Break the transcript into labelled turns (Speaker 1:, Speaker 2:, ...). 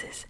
Speaker 1: This